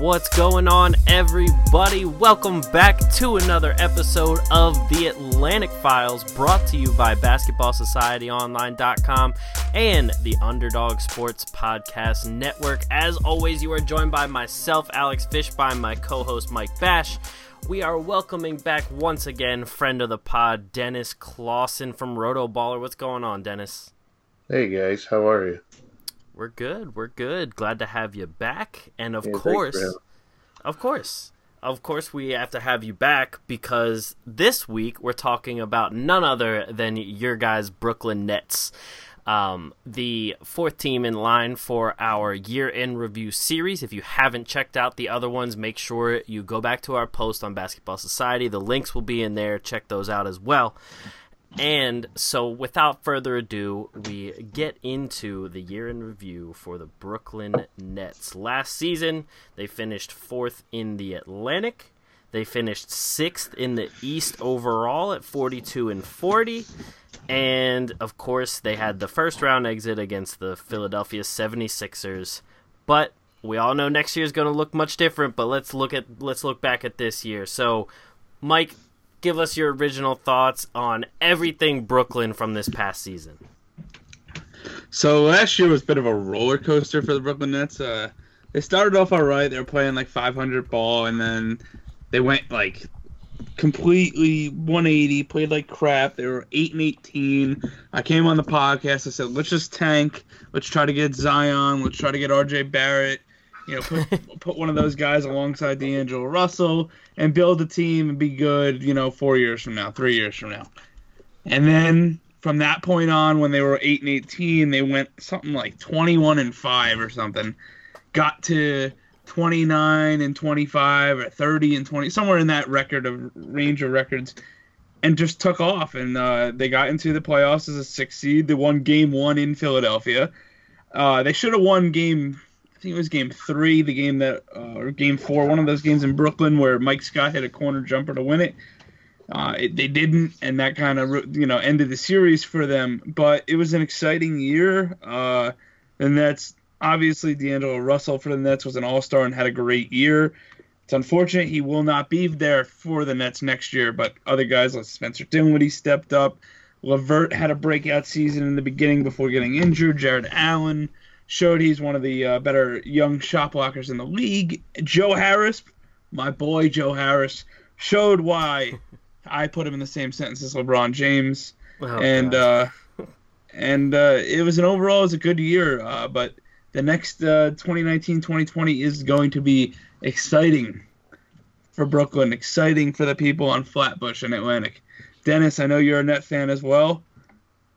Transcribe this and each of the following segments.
What's going on, everybody? Welcome back to another episode of The Atlantic Files brought to you by BasketballSocietyOnline.com and the Underdog Sports Podcast Network. As always, you are joined by myself, Alex Fishbein, my co host, Mike Bash. We are welcoming back once again friend of the pod, Dennis Clausen from Rotoballer. What's going on, Dennis? Hey guys, how are you? We're good. We're good. Glad to have you back. And of Yeah, course, of course, of course, we have to have you back because this week we're talking about none other than your guys' Brooklyn Nets. Um, the fourth team in line for our year in review series. If you haven't checked out the other ones, make sure you go back to our post on Basketball Society. The links will be in there. Check those out as well. And so, without further ado, we get into the year in review for the Brooklyn Nets. Last season, they finished fourth in the Atlantic. They finished sixth in the East overall at 42 and 40. And of course, they had the first round exit against the Philadelphia 76ers. But we all know next year is going to look much different, but let's look at let's look back at this year. So, Mike, give us your original thoughts on everything Brooklyn from this past season. So last year was a bit of a roller coaster for the Brooklyn Nets. Uh, they started off all right. They were playing like 500 ball, and then they went like completely 180. Played like crap. They were eight and 18. I came on the podcast. I said, let's just tank. Let's try to get Zion. Let's try to get R.J. Barrett. You know, put put one of those guys alongside D'Angelo Russell and build a team and be good. You know, four years from now, three years from now. And then from that point on, when they were eight and eighteen, they went something like twenty-one and five or something. Got to twenty-nine and twenty-five or thirty and twenty, somewhere in that record of range of records, and just took off. And uh, they got into the playoffs as a six seed. They won Game One in Philadelphia. Uh, they should have won Game. I think it was Game Three, the game that, uh, or Game Four, one of those games in Brooklyn where Mike Scott hit a corner jumper to win it. Uh, it, they didn't, and that kind of you know ended the series for them. But it was an exciting year, uh, and that's obviously D'Angelo Russell for the Nets was an All Star and had a great year. It's unfortunate he will not be there for the Nets next year, but other guys like Spencer Dinwiddie stepped up. LeVert had a breakout season in the beginning before getting injured. Jarrett Allen showed he's one of the uh, better young shot blockers in the league. Joe Harris, my boy Joe Harris, showed why I put him in the same sentence as LeBron James. Oh, and uh, and uh, it was an overall it was a good year. Uh, but the next uh, 2019-2020 is going to be exciting for Brooklyn, exciting for the people on Flatbush and Atlantic. Dennis, I know you're a net fan as well.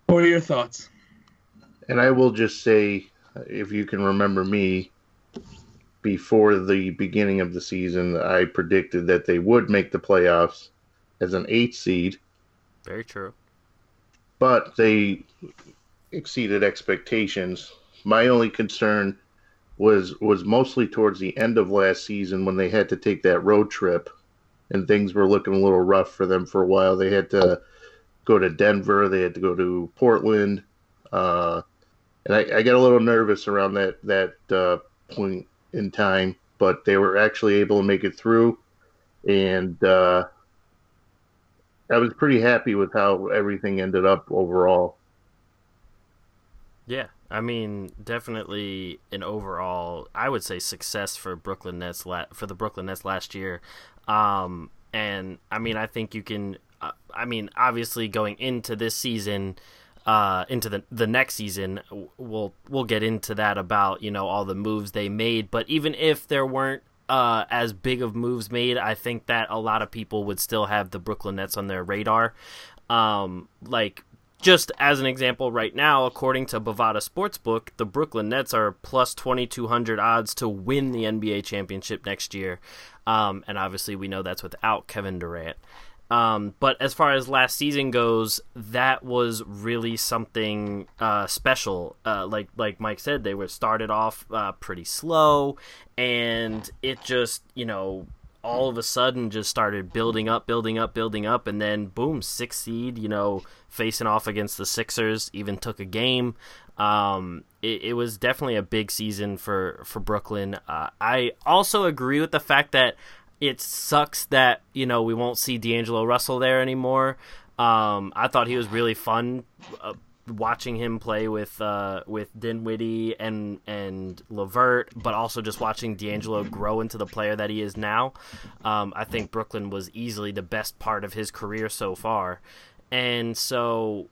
What are your thoughts? And I will just say, if you can remember me, before the beginning of the season, I predicted that they would make the playoffs as an eight seed, very true. but they exceeded expectations. My only concern was was mostly towards the end of last season when they had to take that road trip and things were looking a little rough for them for a while. They had to go to Denver, they had to go to Portland, uh, and I, I got a little nervous around that that uh, point in time. But they were actually able to make it through, and uh, I was pretty happy with how everything ended up overall. Yeah, I mean, definitely an overall, I would say, success for Brooklyn Nets la- for the Brooklyn Nets last year. Um, and I mean, I think you can. Uh, I mean, obviously, going into this season, uh, into the the next season, we'll we'll get into that about you know all the moves they made. But even if there weren't uh, as big of moves made, I think that a lot of people would still have the Brooklyn Nets on their radar. Um, like just as an example, right now, according to Bovada Sportsbook, the Brooklyn Nets are plus 2,200 odds to win the NBA championship next year. Um, and obviously, we know that's without Kevin Durant. Um, but as far as last season goes, that was really something uh, special. Uh, like like Mike said, they were started off uh, pretty slow, and it just you know all of a sudden just started building up, building up, building up, and then boom, six seed. You know, facing off against the Sixers, even took a game. Um, it, it, was definitely a big season for for Brooklyn. Uh, I also agree with the fact that it sucks that you know we won't see D'Angelo Russell there anymore. Um, I thought he was really fun. Uh, watching him play with uh, with Dinwiddie and and LeVert, but also just watching D'Angelo grow into the player that he is now. Um, I think Brooklyn was easily the best part of his career so far, and so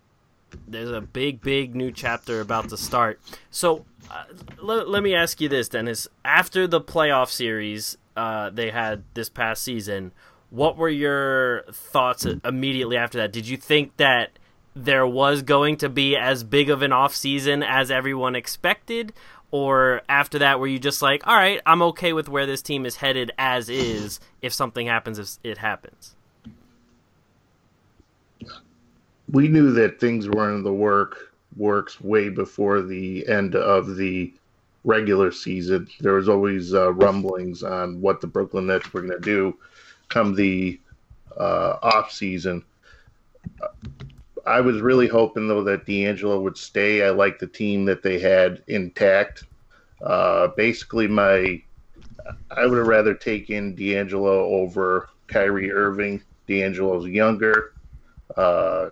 there's a big, big new chapter about to start. So uh, let me ask you this, Dennis. After the playoff series uh, they had this past season, what were your thoughts immediately after that? Did you think that there was going to be as big of an off season as everyone expected? Or after that were you just like all right i'm okay with where this team is headed as is if something happens if it happens we knew that things were in the work works way before the end of the regular season there was always uh, rumblings on what the brooklyn nets were going to do come the uh, off season I was really hoping though that D'Angelo would stay. I like the team that they had intact. Uh, basically, my I would have rather taken D'Angelo over Kyrie Irving. D'Angelo's younger. Uh,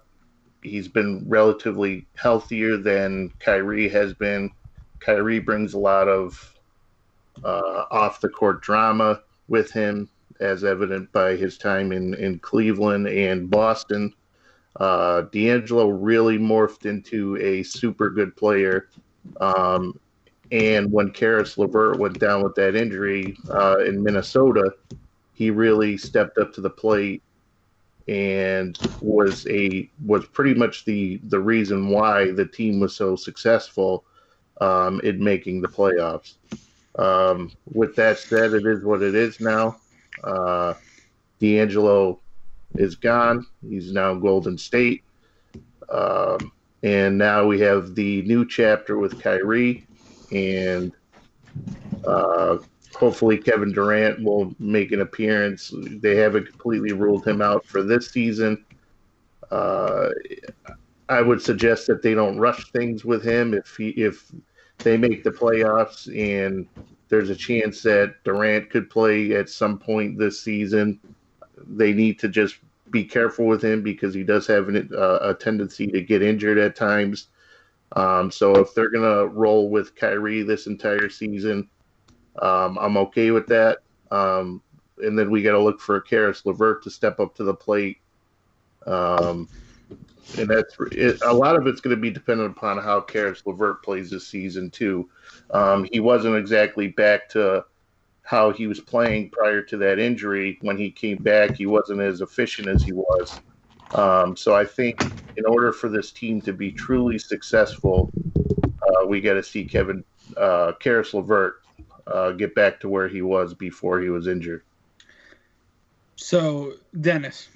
he's been relatively healthier than Kyrie has been. Kyrie brings a lot of uh, off the court drama with him, as evident by his time in, in Cleveland and Boston. Uh, D'Angelo really morphed into a super good player. Um, and when Caris LeVert went down with that injury uh, in Minnesota, he really stepped up to the plate and was a was pretty much the the reason why the team was so successful um, in making the playoffs. Um, with that said, it is what it is now. Uh, D'Angelo is gone. He's now Golden State. Um, and now we have the new chapter with Kyrie, and uh, hopefully Kevin Durant will make an appearance. They haven't completely ruled him out for this season. Uh, I would suggest that they don't rush things with him. If he, if they make the playoffs and there's a chance that Durant could play at some point this season, they need to just be careful with him because he does have an, uh, a tendency to get injured at times. Um, so if they're gonna roll with Kyrie this entire season, um, I'm okay with that. Um, and then we got to look for Caris LeVert to step up to the plate. Um, and that's it, a lot of it's going to be dependent upon how Caris LeVert plays this season too. Um, he wasn't exactly back to how he was playing prior to that injury. When he came back, he wasn't as efficient as he was. Um, so I think in order for this team to be truly successful, uh, we got to see Kevin uh, Caris LeVert uh, get back to where he was before he was injured. So Dennis,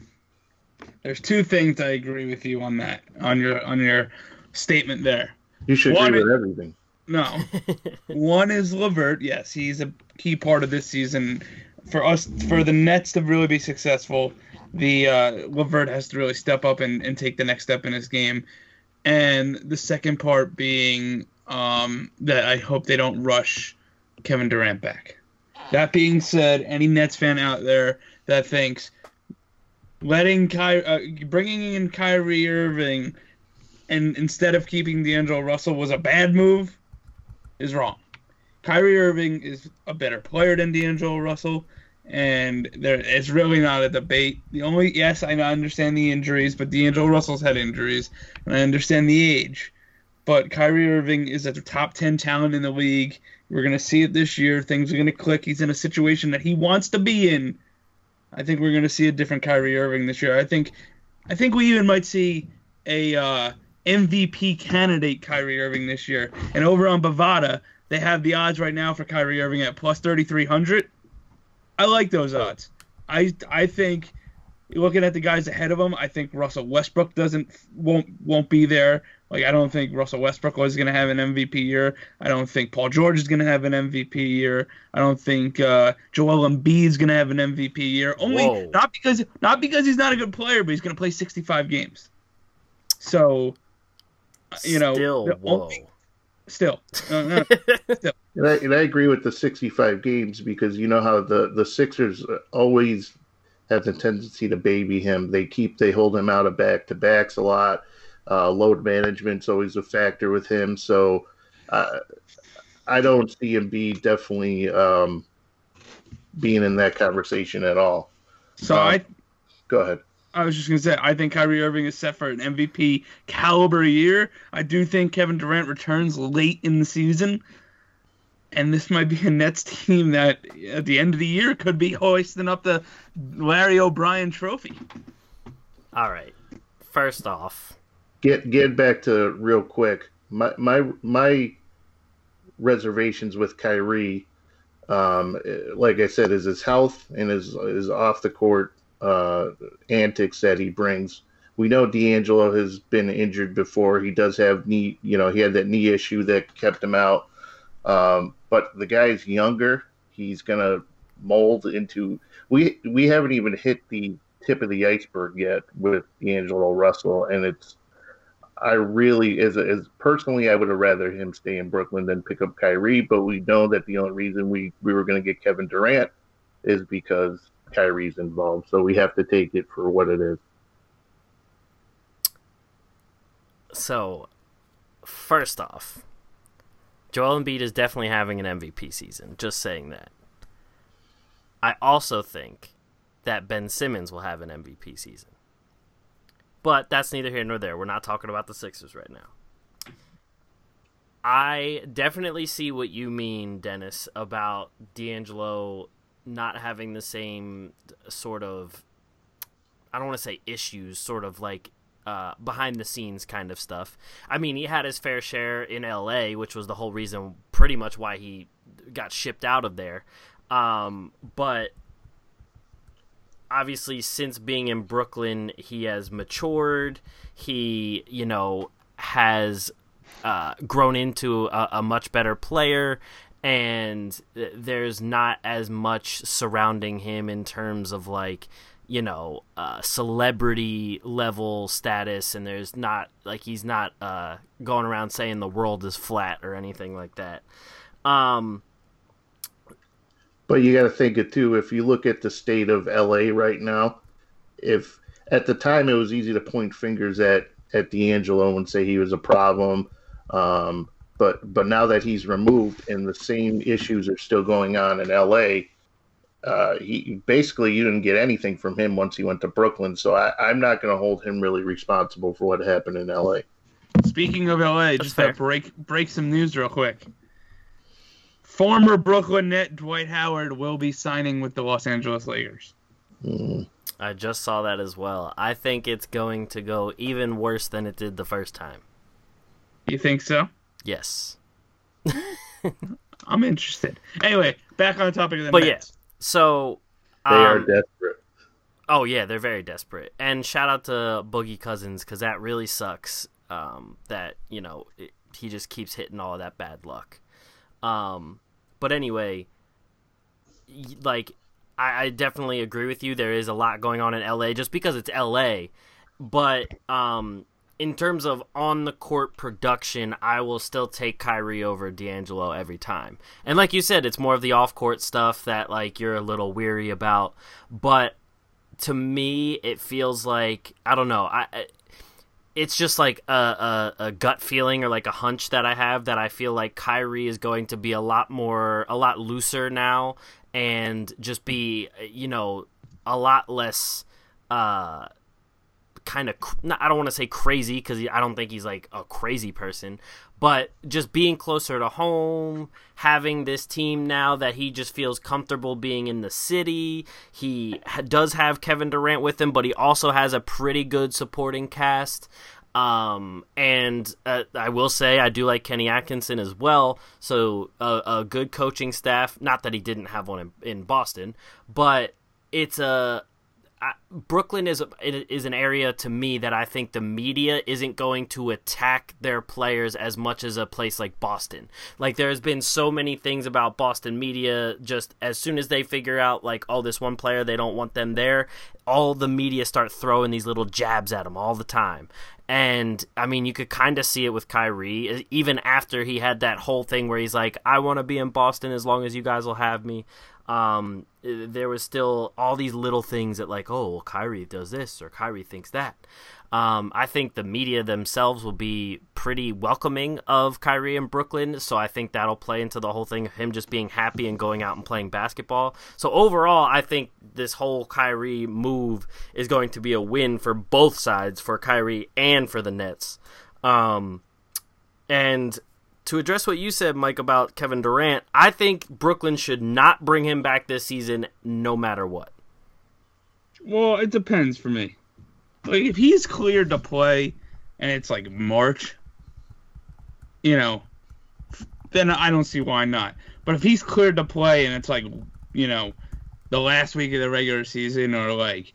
there's two things I agree with you on that on your on your statement there. You should One agree with everything. No. One is LeVert. Yes, he's a key part of this season. For us, for the Nets to really be successful, the uh, LeVert has to really step up and, and take the next step in his game. And the second part being um, that I hope they don't rush Kevin Durant back. That being said, any Nets fan out there that thinks letting Ky- uh, bringing in Kyrie Irving and instead of keeping D'Angelo Russell was a bad move, is wrong. Kyrie Irving is a better player than D'Angelo Russell, and there it's really not a debate. The only yes, I understand the injuries, but D'Angelo Russell's had injuries, and I understand the age. But Kyrie Irving is at the top ten talent in the league. We're gonna see it this year. Things are gonna click. He's in a situation that he wants to be in. I think we're gonna see a different Kyrie Irving this year. I think, I think we even might see a uh, MVP candidate Kyrie Irving this year. And over on Bovada, they have the odds right now for Kyrie Irving at plus 3,300. I like those odds. I I think looking at the guys ahead of him, I think Russell Westbrook doesn't won't won't be there. Like I don't think Russell Westbrook was going to have an MVP year. I don't think Paul George is going to have an MVP year. I don't think uh, Joel Embiid is going to have an MVP year. Only Whoa. not because not because he's not a good player, but he's going to play 65 games. So, you know, Still, whoa. only- still, uh, uh, And I, and I agree with the 65 games because you know how the, the Sixers always have the tendency to baby him. They keep they hold him out of back to backs a lot. Uh, load management's always a factor with him. So uh, I don't see him be definitely um, being in that conversation at all. so Uh, I Go ahead. I was just gonna say, I think Kyrie Irving is set for an MVP caliber year. I do think Kevin Durant returns late in the season, and this might be a Nets team that at the end of the year could be hoisting up the Larry O'Brien Trophy. All right. First off, Get get back to real quick. My my my reservations with Kyrie, um, like I said, is his health and his his off the court uh, antics that he brings. We know D'Angelo has been injured before. He does have knee, you know, he had that knee issue that kept him out. Um, but the guy's younger. He's gonna mold into. We we haven't even hit the tip of the iceberg yet with D'Angelo Russell, and it's. I really, as, as personally, I would have rather him stay in Brooklyn than pick up Kyrie. But we know that the only reason we we were going to get Kevin Durant is because Kyrie's involved. So we have to take it for what it is. so first off, Joel Embiid is definitely having an MVP season. Just saying that. I also think that Ben Simmons will have an MVP season. But that's neither here nor there. We're not talking about the Sixers right now. I definitely see what you mean, Dennis, about D'Angelo not having the same sort of I don't want to say issues, sort of like uh, behind the scenes kind of stuff. I mean, he had his fair share in LA, which was the whole reason, pretty much, why he got shipped out of there. Um, but obviously, since being in Brooklyn, he has matured. He, you know, has uh, grown into a, a much better player. And there's not as much surrounding him in terms of like you know uh, celebrity level status and there's not like he's not uh, going around saying the world is flat or anything like that um But you got to think it too. If you look at the state of LA right now, if at the time it was easy to point fingers at at D'Angelo and say he was a problem, um, but but now that he's removed and the same issues are still going on in LA, uh, he basically you didn't get anything from him once he went to Brooklyn. So I, I'm not going to hold him really responsible for what happened in LA. Speaking of LA, just fair. to break break some news real quick. Former Brooklyn Net Dwight Howard will be signing with the Los Angeles Lakers. Mm. i just saw that as well i think it's going to go even worse than it did the first time You think so? yes I'm interested. Anyway, back on the topic of the But Nets. So They are um, desperate. Oh yeah, they're very desperate. And shout out to Boogie Cousins because that really sucks. Um, that you know it, he just keeps hitting all of that bad luck. Um, but anyway, like I, I definitely agree with you. There is a lot going on in LA just because it's LA. But um, in terms of on the court production, I will still take Kyrie over D'Angelo every time. And like you said, it's more of the off court stuff that like you're a little weary about. But to me, it feels like I don't know. I, it's just like a, a, a gut feeling or like a hunch that I have that I feel like Kyrie is going to be a lot more, a lot looser now, and just be, you know, a lot less. Uh, kind of I don't want to say crazy because I don't think he's like a crazy person, but just being closer to home, having this team now that he just feels comfortable being in the city. He does have Kevin Durant with him, but he also has a pretty good supporting cast. Um, and uh, I will say I do like Kenny Atkinson as well. So a, a good coaching staff. Not that he didn't have one in, in Boston, but it's a Brooklyn is is an area to me that I think the media isn't going to attack their players as much as a place like Boston. Like there's been so many things about Boston media just as soon as they figure out like oh this one player they don't want them there, all the media start throwing these little jabs at them all the time. And I mean, you could kind of see it with Kyrie, even after he had that whole thing where he's like, "I want to be in Boston as long as you guys will have me." Um, there was still all these little things that like, oh, well, Kyrie does this or Kyrie thinks that. Um, I think the media themselves will be pretty welcoming of Kyrie in Brooklyn, so I think that'll play into the whole thing of him just being happy and going out and playing basketball. So overall, I think this whole Kyrie move is going to be a win for both sides, for Kyrie and for the Nets. Um, and to address what you said, Mike, about Kevin Durant, I think Brooklyn should not bring him back this season, no matter what. Well, it depends for me. Like if he's cleared to play, and it's like March, you know, then I don't see why not. But if he's cleared to play and it's like, you know, the last week of the regular season or like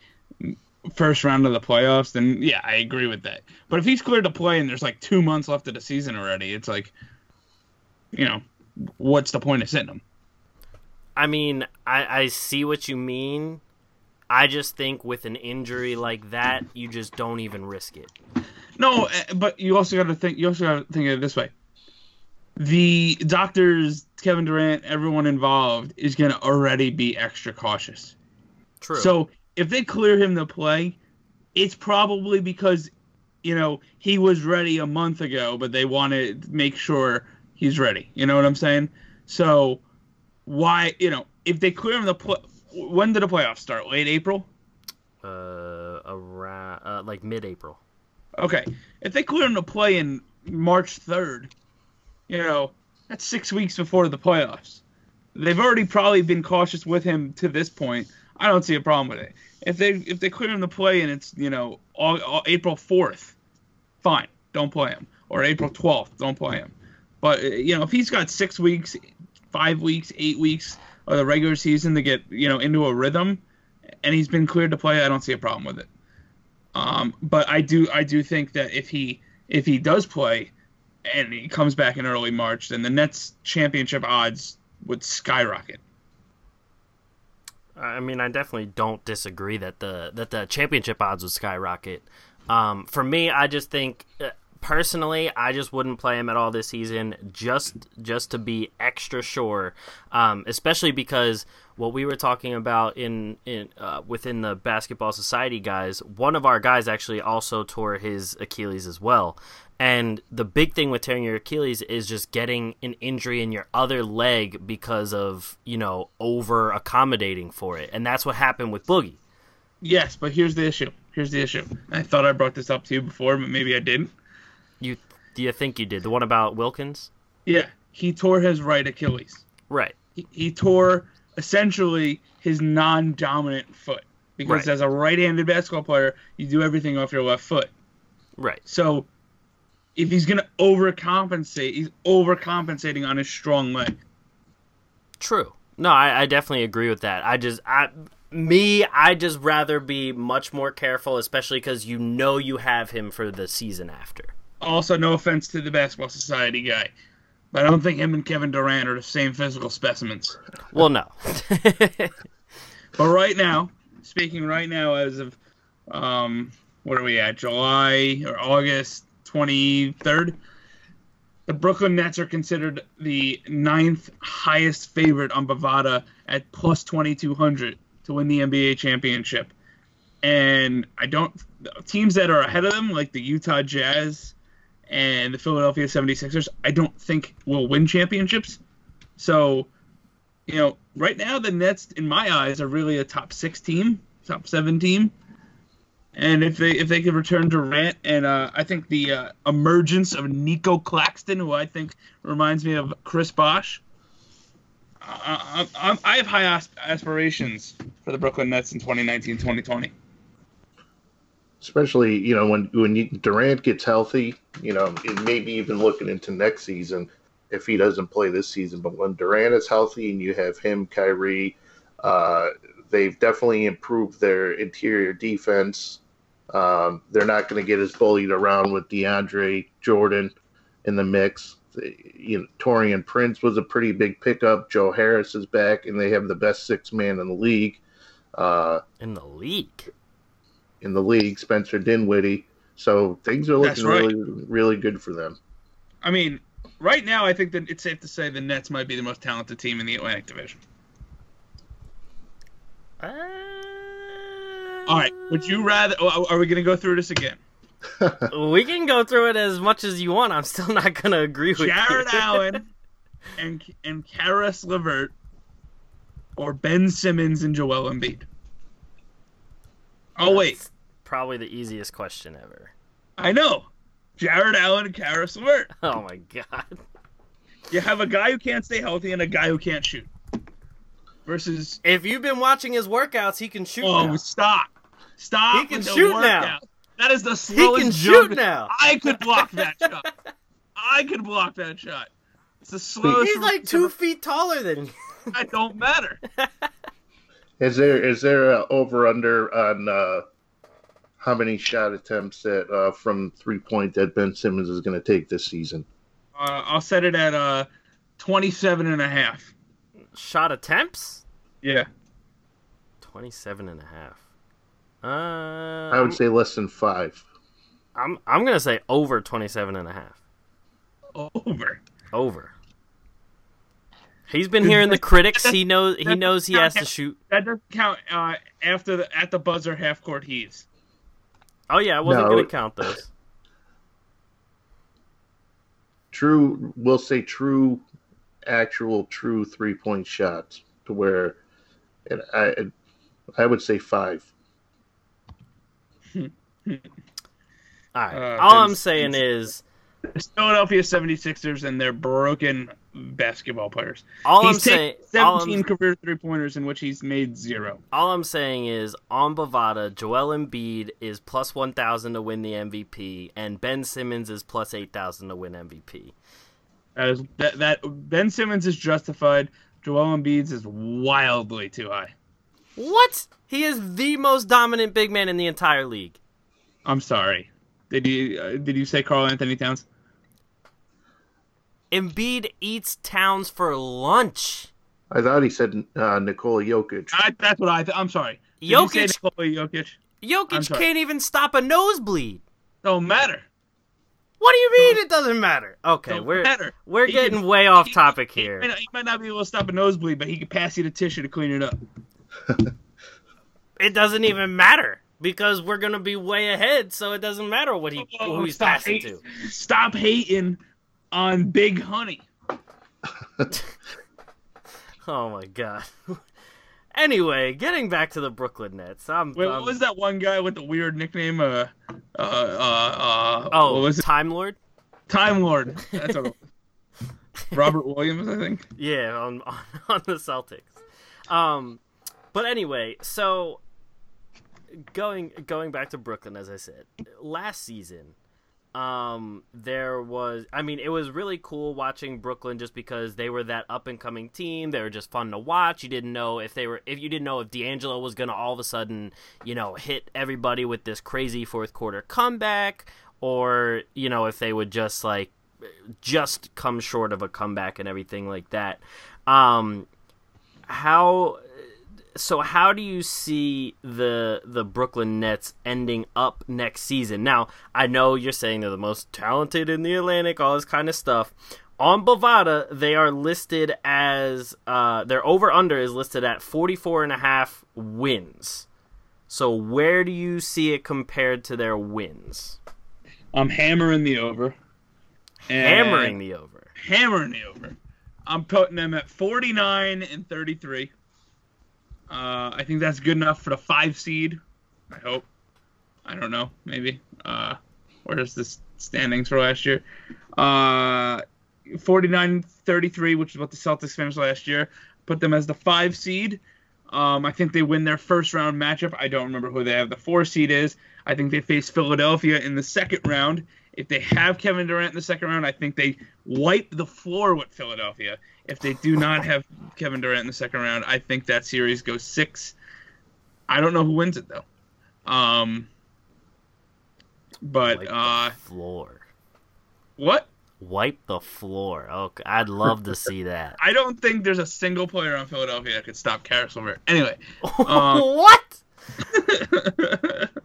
first round of the playoffs, then yeah, I agree with that. But if he's cleared to play and there's like two months left of the season already, it's like, you know, what's the point of sitting them? I mean, I, I see what you mean. I just think with an injury like that, you just don't even risk it. No, eh, but you also got to think. You also got to think of it this way: the doctors, Kevin Durant, everyone involved is going to already be extra cautious. True. So if they clear him to play, it's probably because you know he was ready a month ago, but they want to make sure he's ready. You know what I'm saying? So why, you know, if they clear him the play, when did the playoffs start? Late April? Uh, around uh, like mid-April. Okay, if they clear him to play in March 3rd, you know, that's six weeks before the playoffs. They've already probably been cautious with him to this point. I don't see a problem with it. If they if they clear him to play and it's you know all, all, April 4th, fine, don't play him. Or April 12th, don't play him. But uh, you know, if he's got six weeks, five weeks, eight weeks of the regular season to get you know into a rhythm, and he's been cleared to play, I don't see a problem with it. Um, but I do I do think that if he if he does play and he comes back in early March, then the Nets championship odds would skyrocket. I mean, I definitely don't disagree that the that the championship odds would skyrocket. Um, for me, I just think uh, personally, I just wouldn't play him at all this season, just just to be extra sure. Um, especially because what we were talking about in in uh, within the basketball society guys, one of our guys actually also tore his Achilles as well. And the big thing with tearing your Achilles is just getting an injury in your other leg because of you know over accommodating for it, and that's what happened with Boogie. Yes, but here's the issue. Here's the issue. I thought I brought this up to you before, but maybe I didn't. You do you think you did the one about Wilkins? Yeah, he tore his right Achilles. Right. He, he tore essentially his non-dominant foot because Right. as a right-handed basketball player, you do everything off your left foot. Right. So if he's gonna overcompensate, he's overcompensating on his strong leg. True. No, I, I definitely agree with that. I just, I, me, I just rather be much more careful, especially because you know you have him for the season after. Also, no offense to the basketball society guy, but I don't think him and Kevin Durant are the same physical specimens. Well, no. But right now, speaking right now as of um, what are we at? July or August twenty third. The Brooklyn Nets are considered the ninth highest favorite on Bovada at plus twenty two hundred to win the NBA championship. And I don't teams that are ahead of them, like the Utah Jazz and the Philadelphia 76ers, I don't think will win championships. So you know, right now the Nets, in my eyes, are really a top six team, top seven team. And if they if they could return Durant and uh, I think the uh, emergence of Nico Claxton, who I think reminds me of Chris Bosh, I, I, I- have high asp- aspirations for the Brooklyn Nets in 2019-2020. Especially you know when when Durant gets healthy, you know, maybe even looking into next season if he doesn't play this season. But when Durant is healthy and you have him, Kyrie, uh, they've definitely improved their interior defense. Um, they're not going to get as bullied around with DeAndre Jordan in the mix. You know, Taurean Prince was a pretty big pickup. Joe Harris is back, and they have the best six man in the league. Uh, in the league. In the league, Spencer Dinwiddie. So things are looking right. really, really good for them. I mean, right now, I think that it's safe to say the Nets might be the most talented team in the Atlantic Division. Uh, All right. Would you rather? oh, Are we going to go through this again? we can go through it as much as you want. I'm still not going to agree with Jarrett you. Allen and and Caris LeVert, or Ben Simmons and Joel Embiid. Oh wait, probably the easiest question ever. I know. Jarrett Allen and Caris LeVert. Oh my god. You have a guy who can't stay healthy and a guy who can't shoot. Versus If you've been watching his workouts, he can shoot oh now. stop, stop. He can with the shoot now. That is the slowest. He slowest can jump- shoot now. I could block that shot. I could block that shot. It's the slowest. Shot. He's like two feet taller than you. That don't matter. Is there is there a over under on uh, how many shot attempts that uh, from three point that Ben Simmons is going to take this season? Uh, I'll set it at uh, 27 and a half. Shot attempts? Yeah. 27 and a half. Uh, I would say less than five. I'm I'm going to say over 27 and a half. Over. Over. He's been hearing the critics. He knows he knows he has to shoot. That doesn't count uh, after the at the buzzer half court heaves. Oh yeah, I wasn't No. going to count those. True, we'll say true, actual true three point shots to where, and I I would say five. All right. Uh, All I'm saying is Philadelphia 76ers and they're broken basketball players. all I'm saying 17 I'm, career three pointers in which he's made zero. all I'm saying is on Bovada, Joel Embiid is plus 1000 to win the MVP and Ben Simmons is plus 8000 to win MVP. That is that that Ben Simmons is justified. Joel Embiid's is wildly too high. What? He is the most dominant big man in the entire league. I'm sorry. Did you uh, did you say Karl-Anthony Towns? Embiid eats Towns for lunch. I thought he said uh, Nikola Jokic. I, that's what I. Th- I'm sorry. Did you say Jokic- Nikola Jokic? Jokic can't even stop a nosebleed. Don't matter. What do you mean it doesn't matter? Okay, Don't we're matter. we're He getting can- way off he- topic he here. might not- He might not be able to stop a nosebleed, but he can pass you the tissue to clean it up. It doesn't even matter because we're gonna be way ahead, so it doesn't matter what he who he's stop passing hating, to. Stop hating on Big Honey. Oh my god. anyway, getting back to the Brooklyn Nets. I'm, Wait, I'm- what was that one guy with the weird nickname? Uh, uh, uh, uh Oh, what was it? Time Lord. Time Lord. That's was. Robert Williams, I think. Yeah, on, on on the Celtics. Um, but anyway, so going going back to Brooklyn, as I said last season, um, there was. I mean, it was really cool watching Brooklyn just because they were that up and coming team. They were just fun to watch. You didn't know if they were if you didn't know if D'Angelo was gonna all of a sudden you know hit everybody with this crazy fourth quarter comeback, or you know if they would just like just come short of a comeback and everything like that. Um, how so how do you see the the Brooklyn Nets ending up next season? Now, I know you're saying they're the most talented in the Atlantic, all this kind of stuff. On Bovada, they are listed as uh, their over under is listed at 44 and a half wins. So where do you see it compared to their wins? I'm hammering the over. And- Hammering the over. hammering the over. I'm putting them at 49 and 33. Uh, I think that's good enough for the five seed. I hope. I don't know. Maybe. Uh, where's the standings for last year? Uh, 49 33, which is what the Celtics finished last year. Put them as the five seed. Um, I think they win their first round matchup. I don't remember who they have the four seed is. I think they face Philadelphia in the second round. If they have Kevin Durant in the second round, I think they wipe the floor with Philadelphia. If they do not have Kevin Durant in the second round, I think that series goes six. I don't know who wins it though. Um, but Wipe uh, the floor. what? Wipe the floor. Okay, I'd love to see that. I don't think there's a single player on Philadelphia that could stop Caris LeVert. Anyway, uh, what?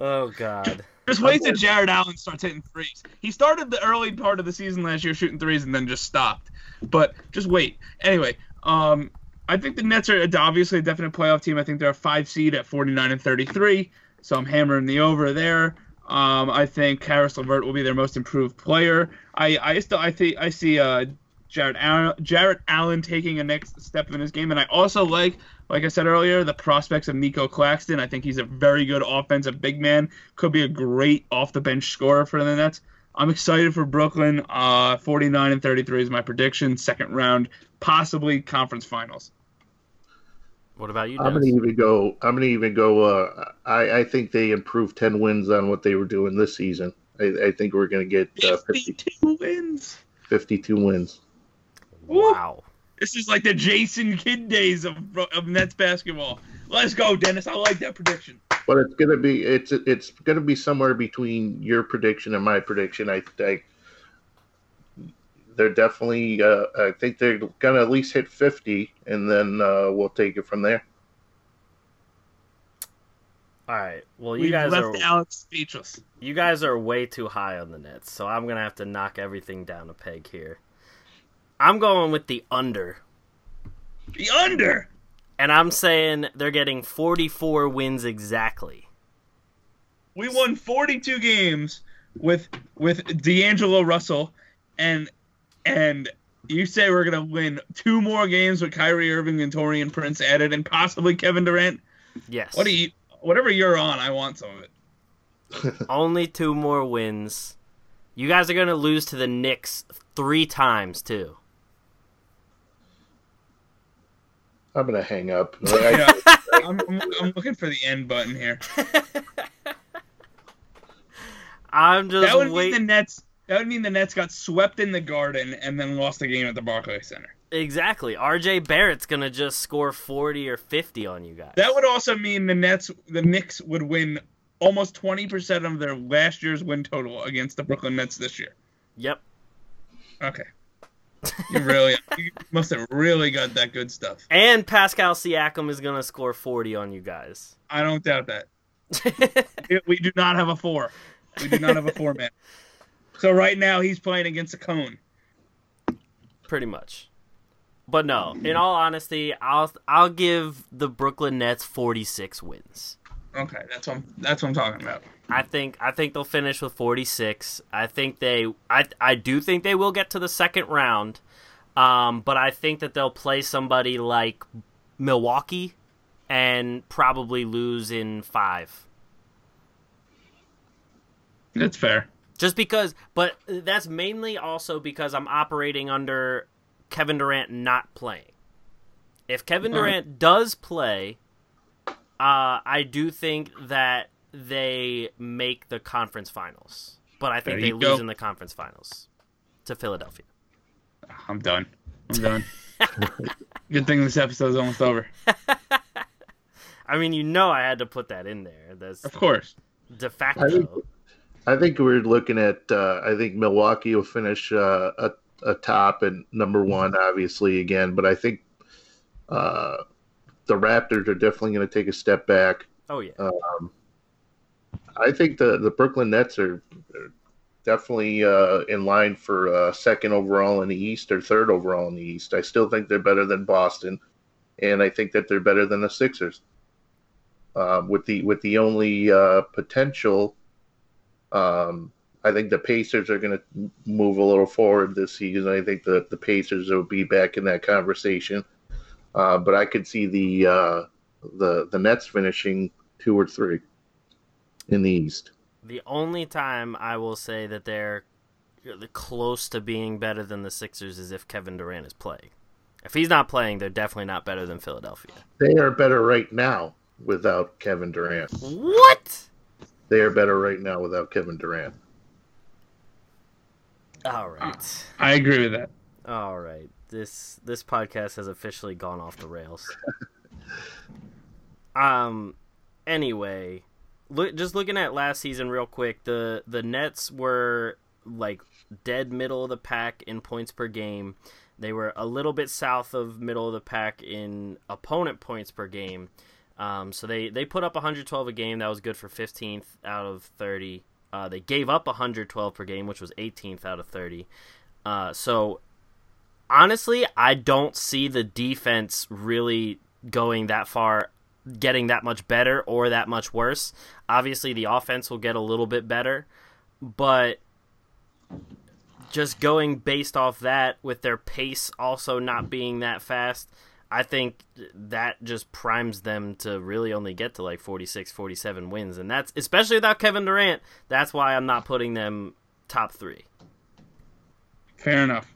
Oh God. Just wait till Jarrett Allen starts hitting threes. He started the early part of the season last year shooting threes and then just stopped. But just wait. Anyway, um, I think the Nets are obviously a definite playoff team. I think they're a five seed at 49 and 33. So I'm hammering the over there. Um, I think Caris LeVert will be their most improved player. I, I still I think I see uh, Jarrett Allen, Jarrett Allen taking a next step in his game, and I also like, like I said earlier, the prospects of Nico Claxton. I think he's a very good offensive big man. Could be a great off the bench scorer for the Nets. I'm excited for Brooklyn. Uh, 49 and 33 is my prediction. Second round, possibly conference finals. What about you, I'm gonna even go. I'm gonna even go. Uh, I I think they improved ten wins on what they were doing this season. I, I think we're gonna get uh, 52 wins. 52 wins. Wow. This is like the Jason Kidd days of of Nets basketball. Let's go, Dennis. I like that prediction. But it's gonna be it's it's gonna be somewhere between your prediction and my prediction. I I they're definitely. Uh, I think they're gonna at least hit 50, and then uh, we'll take it from there. All right. Well, you We guys left are Alex speechless. you guys are way too high on the Nets, so I'm gonna have to knock everything down a peg here. I'm going with the under, The under. and I'm saying they're getting 44 wins exactly. We won 42 games with with D'Angelo Russell, and and you say we're gonna win two more games with Kyrie Irving and Taurean Prince added, and possibly Kevin Durant. Yes. What do you? Whatever you're on, I want some of it. Only two more wins. You guys are gonna lose to the Knicks three times too. I'm gonna hang up. Yeah, I'm, I'm, I'm looking for the end button here. I'm just That would mean the Nets. That would mean the Nets got swept in the Garden and then lost the game at the Barclays Center. Exactly. RJ Barrett's gonna just score 40 or 50 on you guys. That would also mean the Nets, the Knicks would win almost 20% of their last year's win total against the Brooklyn Nets this year. Yep. Okay. You really, you must have really got that good stuff. And Pascal Siakam is gonna score 40 on you guys. I don't doubt that. We do not have a four. We do not have a four man. So right now he's playing against a cone. Pretty much. But no, in all honesty, I'll I'll give the Brooklyn Nets 46 wins. Okay, that's what I'm, that's what I'm talking about. I think I think they'll finish with 46. I think they I I do think they will get to the second round. Um, but I think that they'll play somebody like Milwaukee and probably lose in 5. That's fair. Just because but that's mainly also because I'm operating under Kevin Durant not playing. If Kevin. Durant does play, uh, I do think that they make the conference finals. But I think they you lose in the conference finals to Philadelphia. I'm done. I'm done. Good thing this episode's almost over. I mean, you know, I had to put that in there. That's Of course. de I think, facto. I think we're looking at. Uh, I think Milwaukee will finish uh, a, a top and number one, obviously again. But I think uh, the Raptors are definitely going to take a step back. Oh yeah, I think the the Brooklyn Nets are, are definitely uh, in line for uh, second overall in the East or third overall in the East. I still think they're better than Boston, and I think that they're better than the Sixers. Uh, with the with the only uh, potential, um, I think the Pacers are going to move a little forward this season. I think the the Pacers will be back in that conversation, uh, but I could see the uh, the the Nets finishing two or three in the East. the only time I will say that they're close to being better than the Sixers is if Kevin Durant is playing. If he's not playing, they're definitely not better than Philadelphia. They are better right now without Kevin Durant. What? They are better right now without Kevin Durant. All right. I agree with that. All right. This this podcast has officially gone off the rails. um anyway, look just looking at last season real quick, the the Nets were like dead middle of the pack in points per game. They were a little bit south of middle of the pack in opponent points per game. Um, so they, they put up 112 a game. That was good for 15th out of 30. Uh, they gave up 112 per game, which was 18th out of 30. Uh, so honestly, I don't see the defense really going that far, getting that much better or that much worse. Obviously, the offense will get a little bit better, but just going based off that with their pace also not being that fast, I think that just primes them to really only get to like 46, 47 wins. And that's, especially without Kevin Durant, that's why I'm not putting them top three. Fair enough.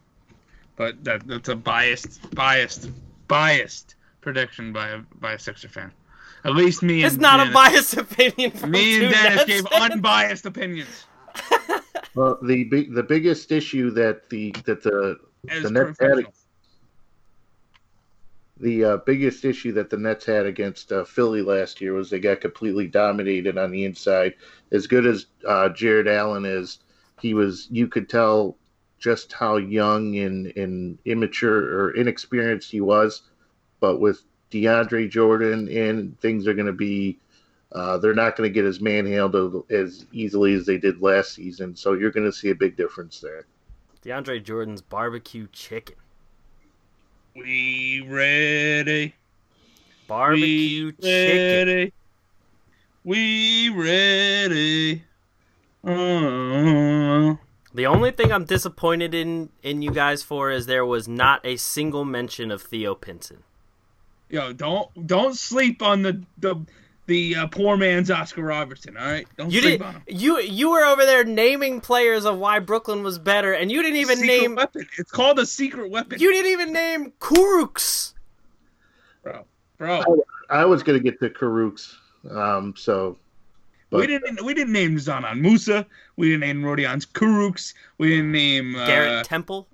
But that that's a biased, biased, biased prediction by a by a Sixer fan. At least me and It's not a biased opinion. From Me and Dennis Nets gave fans. unbiased opinions. Well, the the biggest issue that the that the As The Nets had- the uh, biggest issue that the Nets had against uh, Philly last year was they got completely dominated on the inside. As good as uh, Jarrett Allen is, he was you could tell just how young and, and immature or inexperienced he was. But with DeAndre Jordan in, things are going to be uh, they're not going to get as manhandled as easily as they did last season. So you're going to see a big difference there. DeAndre Jordan's barbecue chicken. We ready. Barbecue we chicken. We ready. Uh, The only thing I'm disappointed in in you guys for is there was not a single mention of Theo Pinson. yo, don't don't sleep on the the the uh, poor man's Oscar Robertson. All right, don't You sleep did on him. you you were over there naming players of why Brooklyn was better, and you didn't even Secret name weapon. It's called a secret weapon. you didn't even name Kurucs. bro, bro. I was going to get to Kurucs, um, so we didn't we didn't name Dzanan Musa. We didn't name Rodions Kurucs. We didn't name uh, Garrett Temple.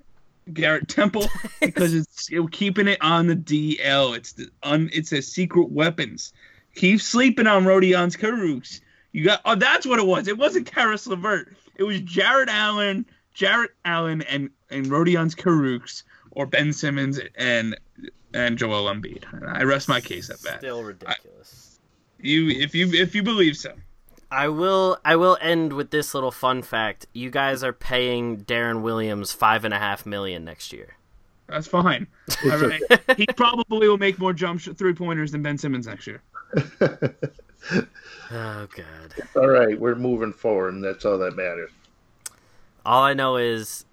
Garrett Temple because it's it, keeping it on the DL. It's the un, it says secret weapons. Keep sleeping on Rodions Kurucs. You got oh that's what it was. It wasn't Caris LeVert. It was Jarrett Allen, Jarrett Allen and and Rodions Kurucs or Ben Simmons and and Joel Embiid. I rest my case at that. Still ridiculous. You if you if you believe so. I will. I will end with this little fun fact. You guys are paying Deron Williams five and a half million next year. That's fine. All right. he probably will make more jump sh- three pointers than Ben Simmons next year. Oh god. all right, we're moving forward, and that's all that matters. All I know is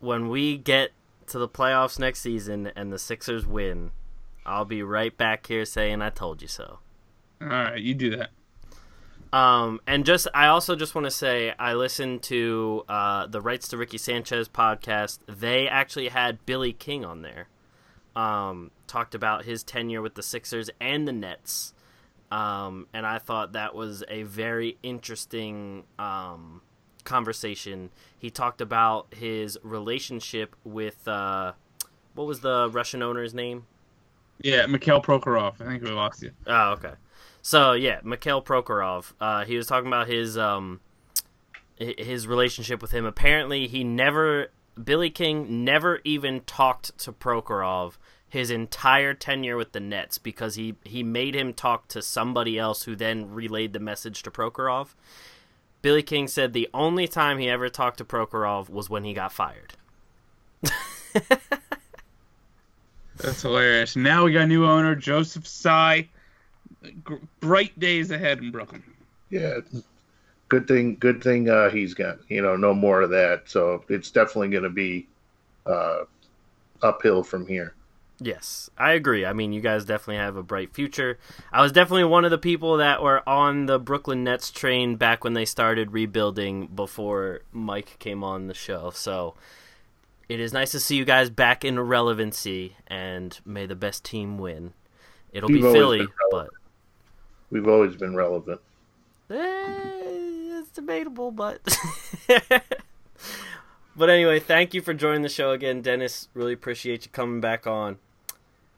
when we get to the playoffs next season and the Sixers win, I'll be right back here saying I told you so. All right, you do that. Um, and just I also just want to say I listened to uh, the Rights to Ricky Sanchez podcast. They actually had Billy King on there. Um, talked about his tenure with the Sixers and the Nets. Um, and I thought that was a very interesting um, conversation. He talked about his relationship with uh, what was the Russian owner's name? Yeah, Mikhail Prokhorov. I think we lost you. Oh, okay. So yeah, Mikhail Prokhorov. Uh, he was talking about his um, his relationship with him. Apparently, he never Billy King never even talked to Prokhorov his entire tenure with the Nets because he he made him talk to somebody else who then relayed the message to Prokhorov. Billy King said the only time he ever talked to Prokhorov was when he got fired. That's hilarious. Now we got new owner, Joseph Tsai. Gr- bright days ahead in Brooklyn. Yeah, good thing. Good thing uh, he's got you know no more of that. So it's definitely going to be uh, uphill from here. Yes, I agree. I mean, you guys definitely have a bright future. I was definitely one of the people that were on the Brooklyn Nets train back when they started rebuilding before Mike came on the show. So It is nice to see you guys back in relevancy, and may the best team win. It'll We've be Philly, but relevant. We've always been relevant. eh, it's debatable. But but anyway, thank you for joining the show again, Dennis. Really appreciate you coming back on.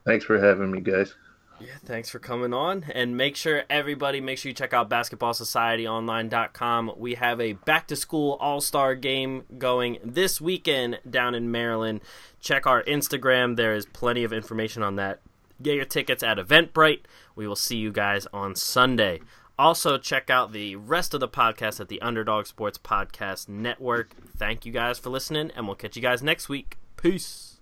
Thanks for having me, guys. Yeah, thanks for coming on. And make sure everybody make sure you check out basketballsocietyonline.com. We have a back to school all-star game going this weekend down in Maryland. Check our Instagram. There is plenty of information on that. Get your tickets at Eventbrite. We will see you guys on Sunday. Also, check out the rest of the podcast at the Underdog Sports Podcast Network. Thank you guys for listening, and we'll catch you guys next week. Peace.